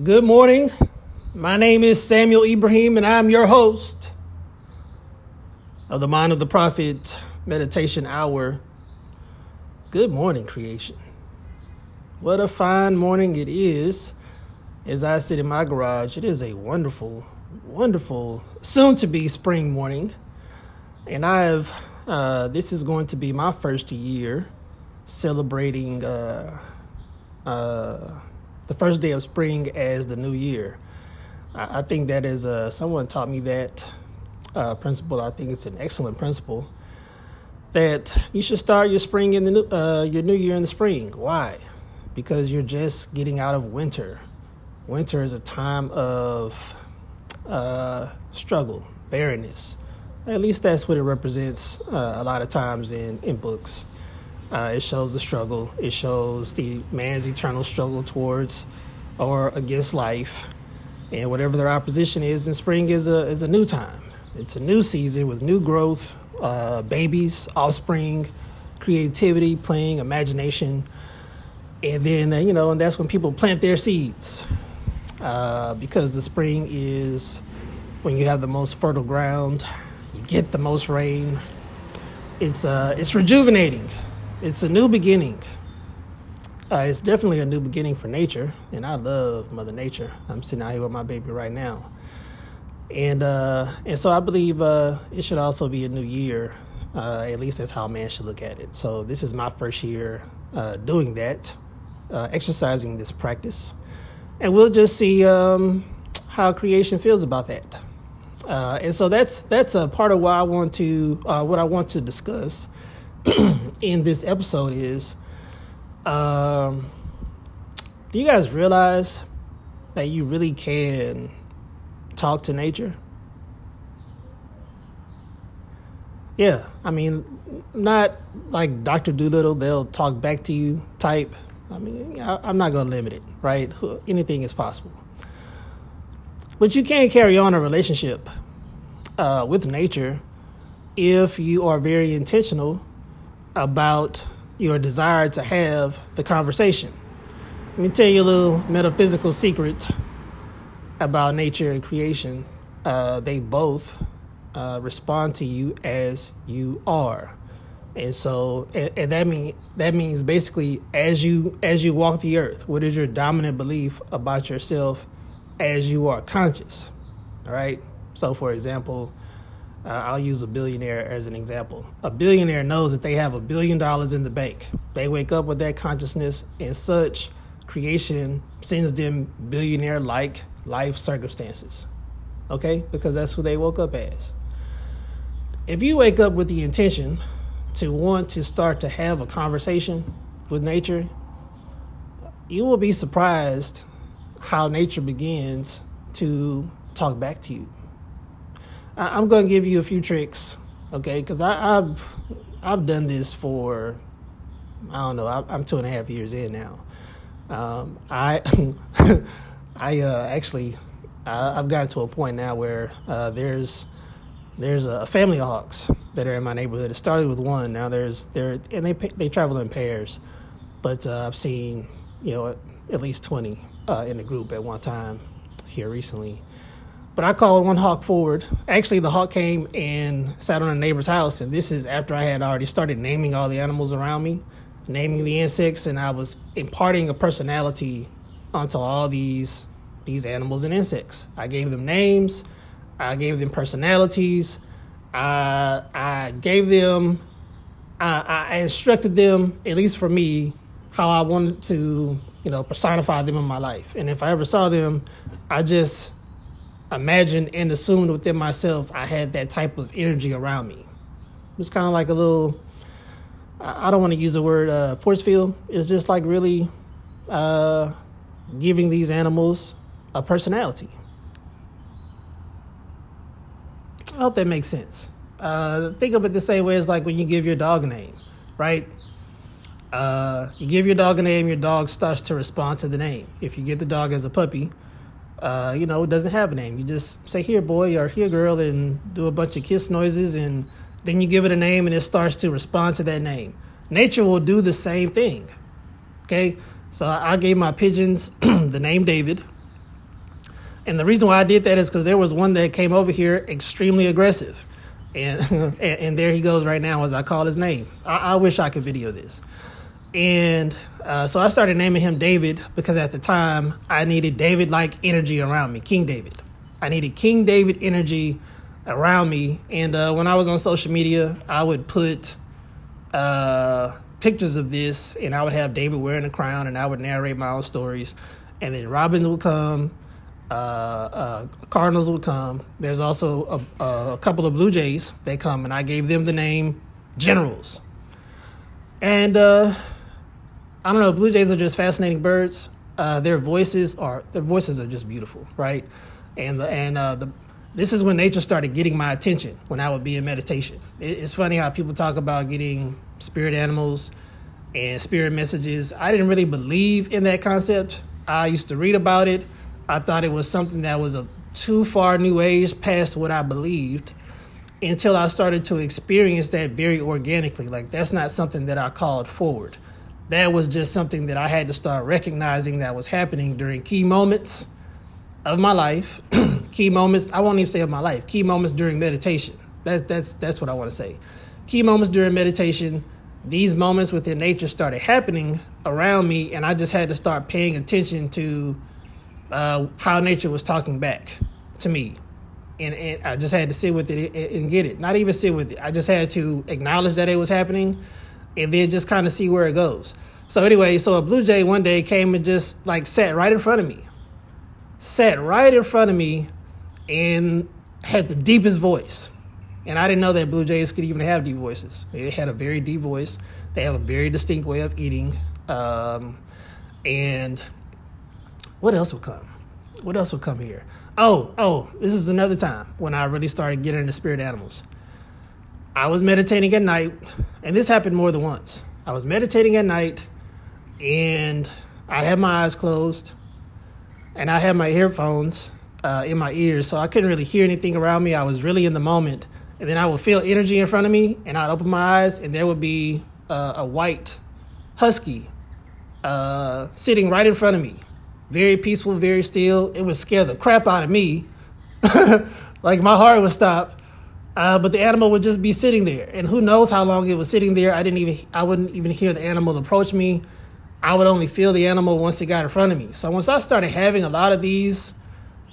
Good morning. My name is Samuel Ibrahim, and I'm your host of the Mind of the Prophet Meditation Hour. Good morning, creation. What a fine morning it is as I sit in my garage. It is a wonderful, wonderful, soon to be spring morning. And I have, uh, this is going to be my first year celebrating uh, uh, the first day of spring as the new year. I, I think that is, uh, someone taught me that uh, principle. I think it's an excellent principle that you should start your spring in the new, uh, your new year in the spring. Why? Because you're just getting out of winter. Winter is a time of uh, struggle, barrenness. At least that's what it represents uh, a lot of times in, in books. Uh, it shows the struggle. It shows the man's eternal struggle towards or against life, and whatever their opposition is. And spring is a is a new time. It's a new season with new growth, uh, babies, offspring, creativity, playing, imagination, and then uh, you know, and that's when people plant their seeds, uh, because the spring is when you have the most fertile ground, you get the most rain. It's uh, it's rejuvenating it's a new beginning. Uh, it's definitely a new beginning for nature, and I love Mother Nature. I'm sitting out here with my baby right now, and uh, and so I believe uh, it should also be a new year. Uh, at least that's how man should look at it. So this is my first year uh, doing that, uh, exercising this practice, and we'll just see um, how creation feels about that. and so that's that's a part of why I want to what I want to discuss in this episode is um, do you guys realize that you really can talk to nature? Yeah, I mean, not like Dr. Dolittle, they'll talk back to you type. I mean, I, am not going to limit it, right? Anything is possible. But you can carry on a relationship uh, with nature if you are very intentional about your desire to have the conversation. Let me tell you a little metaphysical secret about nature and creation. Uh, they both uh, respond to you as you are, and so and, and that mean that means basically as you as you walk the earth, what is your dominant belief about yourself as you are conscious? All right. So, for example, uh, I'll use a billionaire as an example. A billionaire knows that they have a billion dollars in the bank. They wake up with that consciousness, and such creation sends them billionaire like life circumstances. Okay? Because that's who they woke up as. If you wake up with the intention to want to start to have a conversation with nature, you will be surprised how nature begins to talk back to you. I'm going to give you a few tricks, okay? Because I've I've done this for I don't know. I'm two and a half years in now. Um, I I uh, actually I, have gotten to a point now where uh, there's there's a family of hawks that are in my neighborhood. It started with one. Now there's there and they they travel in pairs, but uh, I've seen you know at least twenty uh, in a group at one time here recently. But I called one hawk forward. Actually, the hawk came and sat on a neighbor's house, and this is after I had already started naming all the animals around me, naming the insects, and I was imparting a personality onto all these these animals and insects. I gave them names, I gave them personalities, I I gave them, I, I instructed them, at least for me, how I wanted to, you know, personify them in my life. And if I ever saw them, I just imagined and assumed within myself I had that type of energy around me. It's kind of like a little, I don't want to use the word uh, force field. It's just like really uh, giving these animals a personality. I hope that makes sense. Uh, think of it the same way as like when you give your dog a name, right? Uh, you give your dog a name, your dog starts to respond to the name. If you get the dog as a puppy, uh, you know, it doesn't have a name. You just say here, boy, or here, girl, and do a bunch of kiss noises, and then you give it a name, and it starts to respond to that name. Nature will do the same thing. Okay, so I gave my pigeons the name David, And the reason why I did that is because there was one that came over here extremely aggressive. And, and, and there he goes right now as I call his name. I, I wish I could video this. And uh, so I started naming him David because at the time I needed David like energy around me, King David. I needed King David energy around me. And uh, when I was on social media, I would put uh, pictures of this and I would have David wearing a crown and I would narrate my own stories. And then Robins would come, uh, uh, Cardinals would come. There's also a, a, couple of Blue Jays they come, and I gave them the name Generals. And uh, I don't know, Blue Jays are just fascinating birds. Uh, their voices are their voices are just beautiful, right? And the and uh, the this is when nature started getting my attention when I would be in meditation. It, it's funny how people talk about getting spirit animals and spirit messages. I didn't really believe in that concept. I used to read about it I thought it was something that was a too far new age past what I believed until I started to experience that very organically. Like that's not something that I called forward. That was just something that I had to start recognizing that was happening during key moments of my life. key moments, I won't even say of my life, key moments during meditation. That's that's that's what I want to say. Key moments during meditation, these moments within nature started happening around me and I just had to start paying attention to uh, how nature was talking back to me. And, and I just had to sit with it and get it. Not even sit with it. I just had to acknowledge that it was happening and then just kind of see where it goes. So anyway, so a blue jay one day came and just like sat right in front of me. Sat right in front of me and had the deepest voice. And I didn't know that blue jays could even have deep voices. They had a very deep voice. They have a very distinct way of eating. Um, and what else will come? What else will come here? Oh, oh, this is another time when I really started getting into spirit animals. I was meditating at night, and this happened more than once. I was meditating at night, and I had my eyes closed, and I had my earphones uh, in my ears, so I couldn't really hear anything around me. I was really in the moment, and then I would feel energy in front of me, and I'd open my eyes, and there would be uh, a white husky uh, sitting right in front of me very peaceful, very still. It would scare the crap out of me. like my heart would stop. Uh, but the animal would just be sitting there, and who knows how long it was sitting there. I didn't even, I wouldn't even hear the animal approach me. I would only feel the animal once it got in front of me. So once I started having a lot of these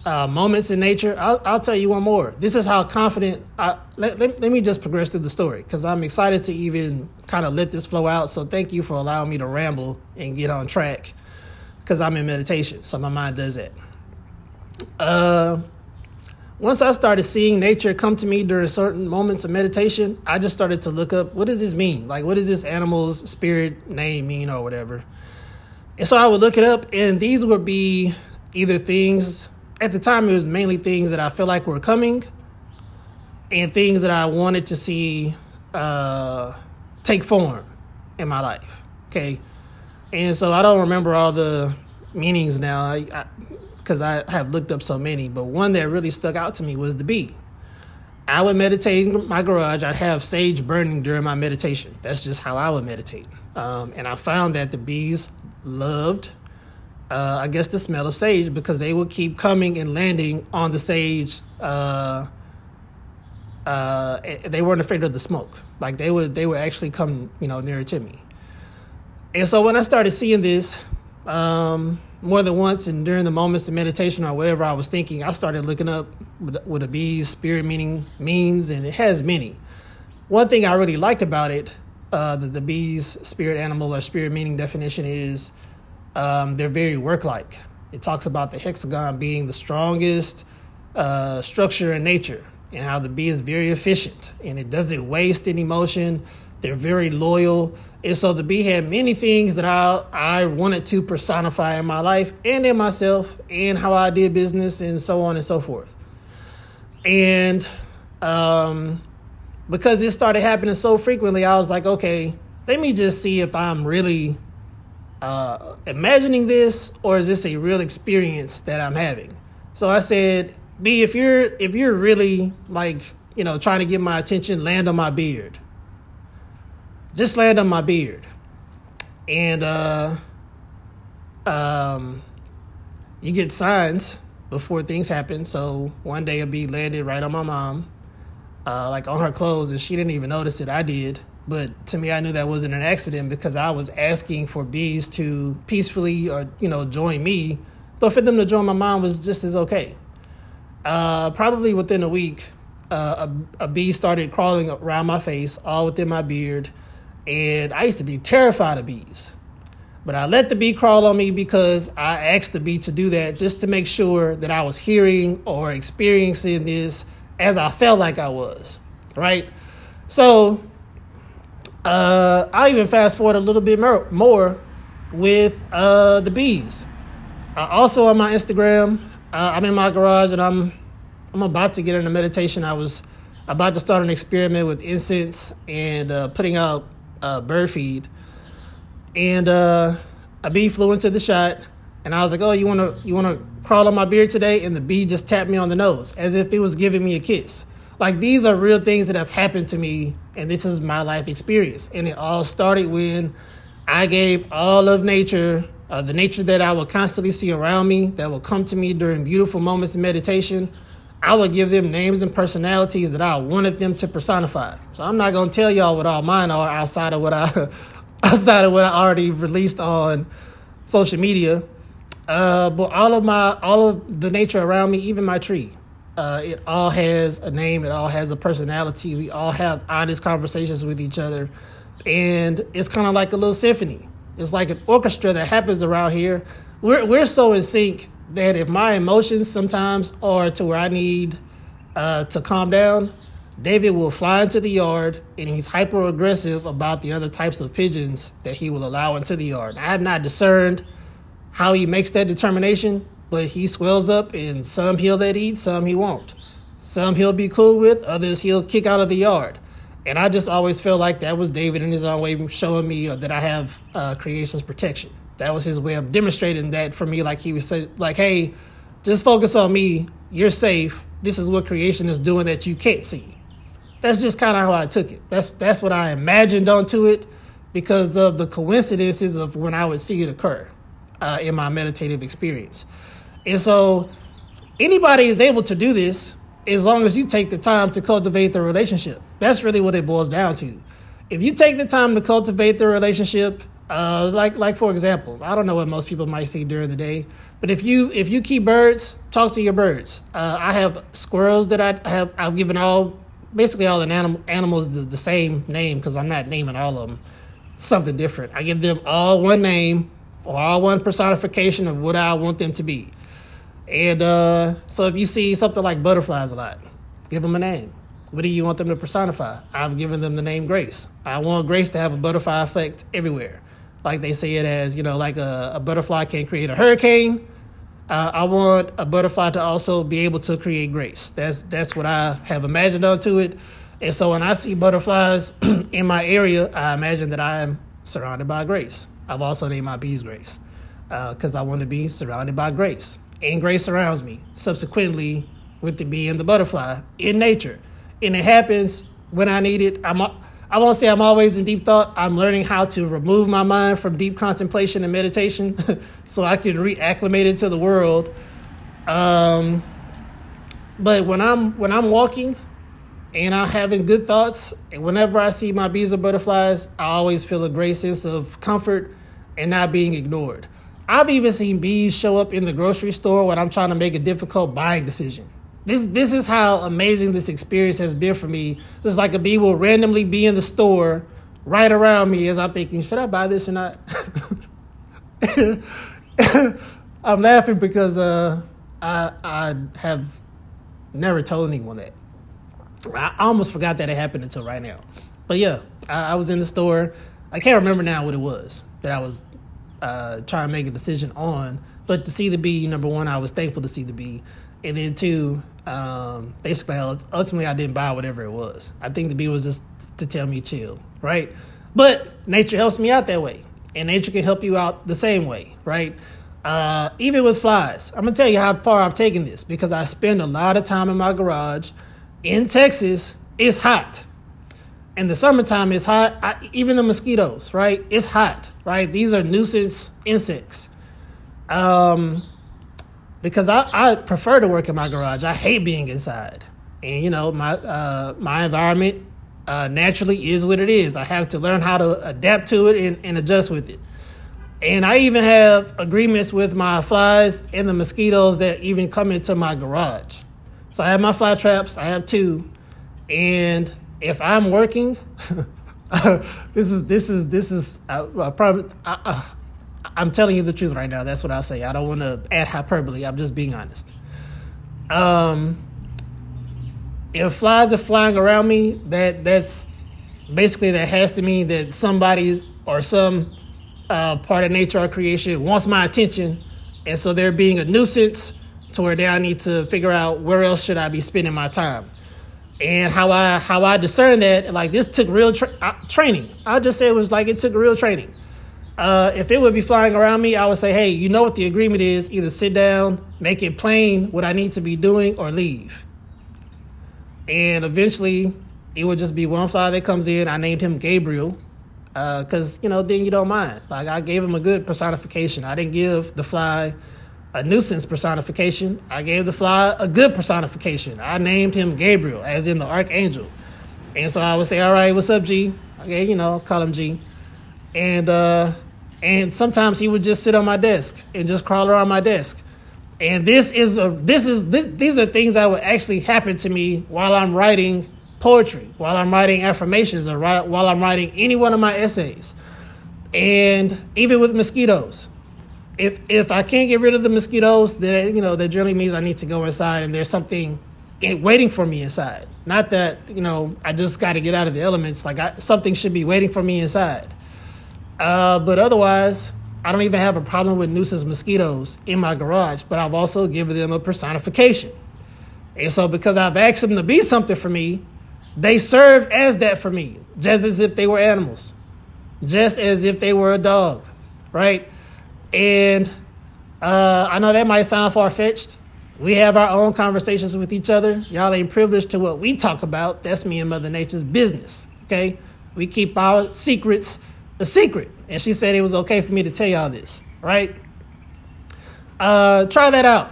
uh, moments in nature, I'll, I'll, tell you one more. This is how confident. I, let, let, let me just progress through the story because I'm excited to even kind of let this flow out. So thank you for allowing me to ramble and get on track because I'm in meditation, so my mind does it. Uh, once I started seeing nature come to me during certain moments of meditation, I just started to look up what does this mean? Like, what does this animal's spirit name mean or whatever? And so I would look it up, and these would be either things, at the time, it was mainly things that I felt like were coming and things that I wanted to see uh, take form in my life. Okay. And so I don't remember all the meanings now because I, I, have looked up so many, but one that really stuck out to me was the bee. I would meditate in my garage. I'd have sage burning during my meditation. That's just how I would meditate. Um, and I found that the bees loved, uh, I guess, the smell of sage because they would keep coming and landing on the sage. Uh, uh, they weren't afraid of the smoke. Like they would, they would actually come, you know, nearer to me. And so when I started seeing this um, more than once, and during the moments of meditation or whatever I was thinking, I started looking up what a bee's spirit meaning means, and it has many. One thing I really liked about it, uh, the, the bee's spirit animal or spirit meaning definition is um, they're very work-like. It talks about the hexagon being the strongest uh, structure in nature, and how the bee is very efficient and it doesn't waste any motion. They're very loyal. And so the bee had many things that I I wanted to personify in my life and in myself and how I did business and so on and so forth. And um, because this started happening so frequently, I was like, okay, let me just see if I'm really uh, imagining this or is this a real experience that I'm having. So I said, Bee, if you're if you're really like you know trying to get my attention, land on my beard just land on my beard. And uh, um, you get signs before things happen. So one day a bee landed right on my mom, uh, like on her clothes, and she didn't even notice it. I did. But to me, I knew that wasn't an accident because I was asking for bees to peacefully or, you know, join me. But for them to join my mom was just as okay. Uh, probably within a week, uh, a, a bee started crawling around my face, all within my beard. And I used to be terrified of bees. But I let the bee crawl on me because I asked the bee to do that just to make sure that I was hearing or experiencing this as I felt like I was. Right? So uh, I even fast forward a little bit more, with uh, the bees. Also on my Instagram, uh, I'm in my garage and I'm I'm about to get into meditation. I was about to start an experiment with incense and uh, putting out uh, bird feed, and uh, a bee flew into the shot, and I was like, "Oh, you want to you want to crawl on my beard today?" And the bee just tapped me on the nose as if it was giving me a kiss. Like these are real things that have happened to me, and this is my life experience. And it all started when I gave all of nature, uh, the nature that I would constantly see around me, that will come to me during beautiful moments of meditation. I would give them names and personalities that I wanted them to personify. So I'm not gonna tell y'all what all mine are outside of what I outside of what I already released on social media. Uh, but all of my all of the nature around me, even my tree, uh, it all has a name. It all has a personality. We all have honest conversations with each other, and it's kind of like a little symphony. It's like an orchestra that happens around here. We're we're so in sync that if my emotions sometimes are to where I need uh, to calm down, David will fly into the yard and he's hyper aggressive about the other types of pigeons that he will allow into the yard. I have not discerned how he makes that determination, but he swells up, and some he'll let eat, some he won't. Some he'll be cool with, others he'll kick out of the yard. And I just always felt like that was David in his own way showing me that I have uh, creation's protection. That was his way of demonstrating that for me, like he would say, like, hey, just focus on me. You're safe. This is what creation is doing that you can't see. That's just kind of how I took it. That's that's what I imagined onto it because of the coincidences of when I would see it occur uh, in my meditative experience. And so anybody is able to do this as long as you take the time to cultivate the relationship. That's really what it boils down to. If you take the time to cultivate the relationship, uh, like like for example, I don't know what most people might see during the day, but if you if you keep birds, talk to your birds. Uh, I have squirrels that I have I've given all basically all the anim- animals the, the same name because I'm not naming all of them something different. I give them all one name or all one personification of what I want them to be. And uh, so if you see something like butterflies a lot, give them a name. What do you want them to personify? I've given them the name Grace. I want Grace to have a butterfly effect everywhere. Like they say it as, you know, like a, a butterfly can create a hurricane. Uh, I want a butterfly to also be able to create grace. That's that's what I have imagined onto it. And so when I see butterflies in my area, I imagine that I am surrounded by grace. I've also named my bees Grace because uh, I want to be surrounded by grace and grace surrounds me. Subsequently, with the bee and the butterfly in nature, and it happens when I need it. I'm I won't say I'm always in deep thought. I'm learning how to remove my mind from deep contemplation and meditation, so I can reacclimate into the world. Um, but when I'm when I'm walking and I'm having good thoughts, and whenever I see my bees or butterflies, I always feel a great sense of comfort and not being ignored. I've even seen bees show up in the grocery store when I'm trying to make a difficult buying decision. This this is how amazing this experience has been for me. It's like a bee will randomly be in the store right around me as I'm thinking, should I buy this or not? I'm laughing because uh, I I have never told anyone that. I almost forgot that it happened until right now. But yeah, I, I was in the store. I can't remember now what it was that I was uh, trying to make a decision on. But to see the bee, number one, I was thankful to see the bee, and then two, um, basically, ultimately, I didn't buy whatever it was. I think the bee was just to tell me chill, right? But nature helps me out that way, and nature can help you out the same way, right? Uh, even with flies, I'm gonna tell you how far I've taken this because I spend a lot of time in my garage. In Texas, it's hot. In the summertime, it's hot. I, even the mosquitoes, right? It's hot, right? These are nuisance insects. Um, because I, I prefer to work in my garage. I hate being inside, and you know my uh, my environment uh, naturally is what it is. I have to learn how to adapt to it and, and adjust with it. And I even have agreements with my flies and the mosquitoes that even come into my garage. So I have my fly traps. I have two, and if I'm working, this is this is this is uh, uh, probably. Uh, I'm telling you the truth right now. That's what I say. I don't want to add hyperbole. I'm just being honest. Um, if flies are flying around me, that that's basically that has to mean that somebody or some uh, part of nature or creation wants my attention, and so they're being a nuisance to where now I need to figure out where else should I be spending my time. And how I how I discern that, like this took real tra- training. I'll just say it was like it took real training. Uh, if it would be flying around me, I would say, hey, you know what the agreement is? Either sit down, make it plain what I need to be doing, or leave. And eventually, it would just be one fly that comes in. I named him Gabriel because, uh, you know, then you don't mind. Like, I gave him a good personification. I didn't give the fly a nuisance personification. I gave the fly a good personification. I named him Gabriel, as in the archangel. And so I would say, all right, what's up, G? Okay, you know, call him G. And, uh, and sometimes he would just sit on my desk and just crawl around my desk. And this is a this is this these are things that would actually happen to me while I'm writing poetry, while I'm writing affirmations, or while I'm writing any one of my essays. And even with mosquitoes, if if I can't get rid of the mosquitoes, then you know that generally means I need to go inside, and there's something waiting for me inside. Not that you know I just got to get out of the elements. Like I, something should be waiting for me inside. Uh, but otherwise, I don't even have a problem with nuisance mosquitoes in my garage, but I've also given them a personification. And so, because I've asked them to be something for me, they serve as that for me, just as if they were animals, just as if they were a dog, right? And uh, I know that might sound far fetched. We have our own conversations with each other. Y'all ain't privileged to what we talk about. That's me and Mother Nature's business, okay? We keep our secrets a secret. And she said it was okay for me to tell y'all this, right? Uh, try that out.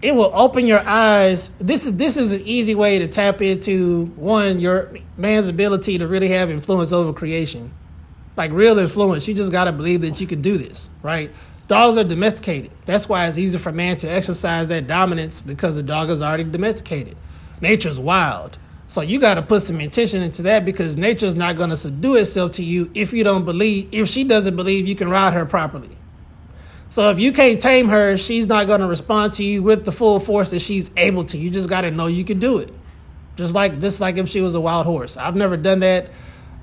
It will open your eyes. This is this is an easy way to tap into one your man's ability to really have influence over creation, like real influence. You just gotta believe that you can do this, right? Dogs are domesticated. That's why it's easy for man to exercise that dominance because the dog is already domesticated. Nature's wild. So you got to put some intention into that because nature's not going to subdue itself to you if you don't believe, if she doesn't believe you can ride her properly. So if you can't tame her, she's not going to respond to you with the full force that she's able to. You just got to know you can do it. Just like just like if she was a wild horse. I've never done that.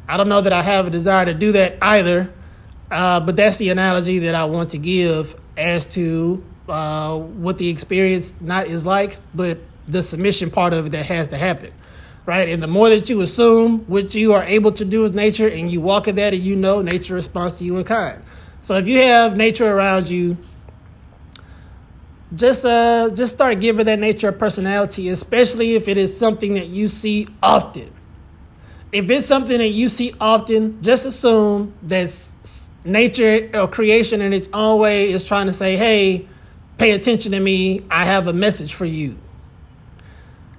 I don't know that I have a desire to do that either. Uh, but that's the analogy that I want to give as to uh, what the experience not is like, but the submission part of it that has to happen right? And the more that you assume what you are able to do with nature and you walk in that and you know nature responds to you in kind. So if you have nature around you, just uh just start giving that nature a personality, especially if it is something that you see often. If it's something that you see often, just assume that nature or creation in its own way is trying to say, "Hey, pay attention to me. I have a message for you."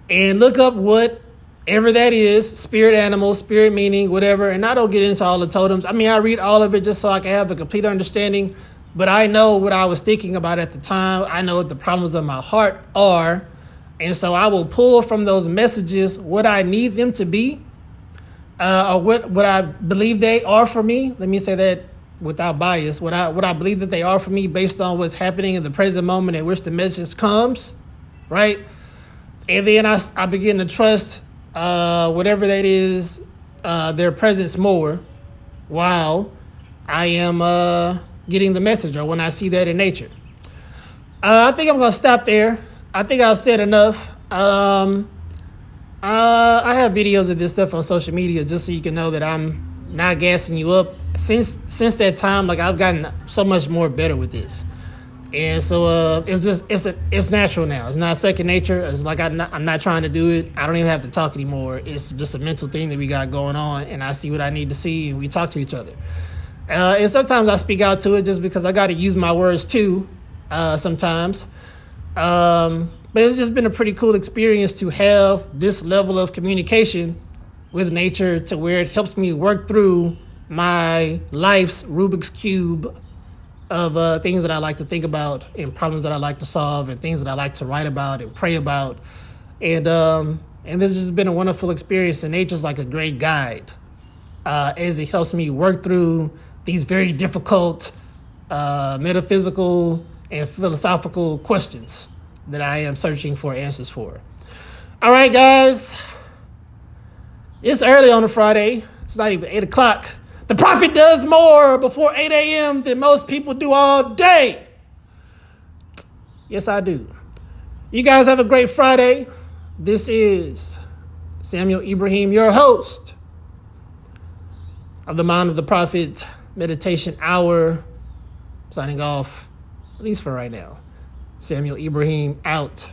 And look up what whatever that is, spirit animal, spirit meaning, whatever. And I don't get into all the totems. I mean, I read all of it just so I can have a complete understanding. But I know what I was thinking about at the time. I know what the problems of my heart are. And so I will pull from those messages what I need them to be, uh, or what, what I believe they are for me. Let me say that without bias. What I, what I believe that they are for me based on what's happening in the present moment in which the message comes, right? And then I, I begin to trust uh, whatever that is, uh, their presence more while I am uh, getting the message or when I see that in nature. Uh, I think I'm going to stop there. I think I've said enough. Um, uh, I have videos of this stuff on social media just so you can know that I'm not gassing you up. Since since that time, like I've gotten so much more better with this. And so uh, it's just it's a, it's natural now. It's not second nature. It's like I'm not, I'm not trying to do it. I don't even have to talk anymore. It's just a mental thing that we got going on, and I see what I need to see, and we talk to each other. Uh, and sometimes I speak out to it just because I got to use my words too. uh, sometimes. Um, but it's just been a pretty cool experience to have this level of communication with nature to where it helps me work through my life's Rubik's Cube of uh, things that I like to think about and problems that I like to solve and things that I like to write about and pray about. And, um, and this has just been a wonderful experience, and nature's like a great guide uh, as it helps me work through these very difficult uh, metaphysical and philosophical questions that I am searching for answers for. All right, guys. It's early on a Friday. It's not even 8 o'clock. The prophet does more before 8 a.m. than most people do all day. Yes, I do. You guys have a great Friday. This is Samuel Ibrahim, your host of the Mind of the Prophet Meditation Hour. Signing off, at least for right now. Samuel Ibrahim out.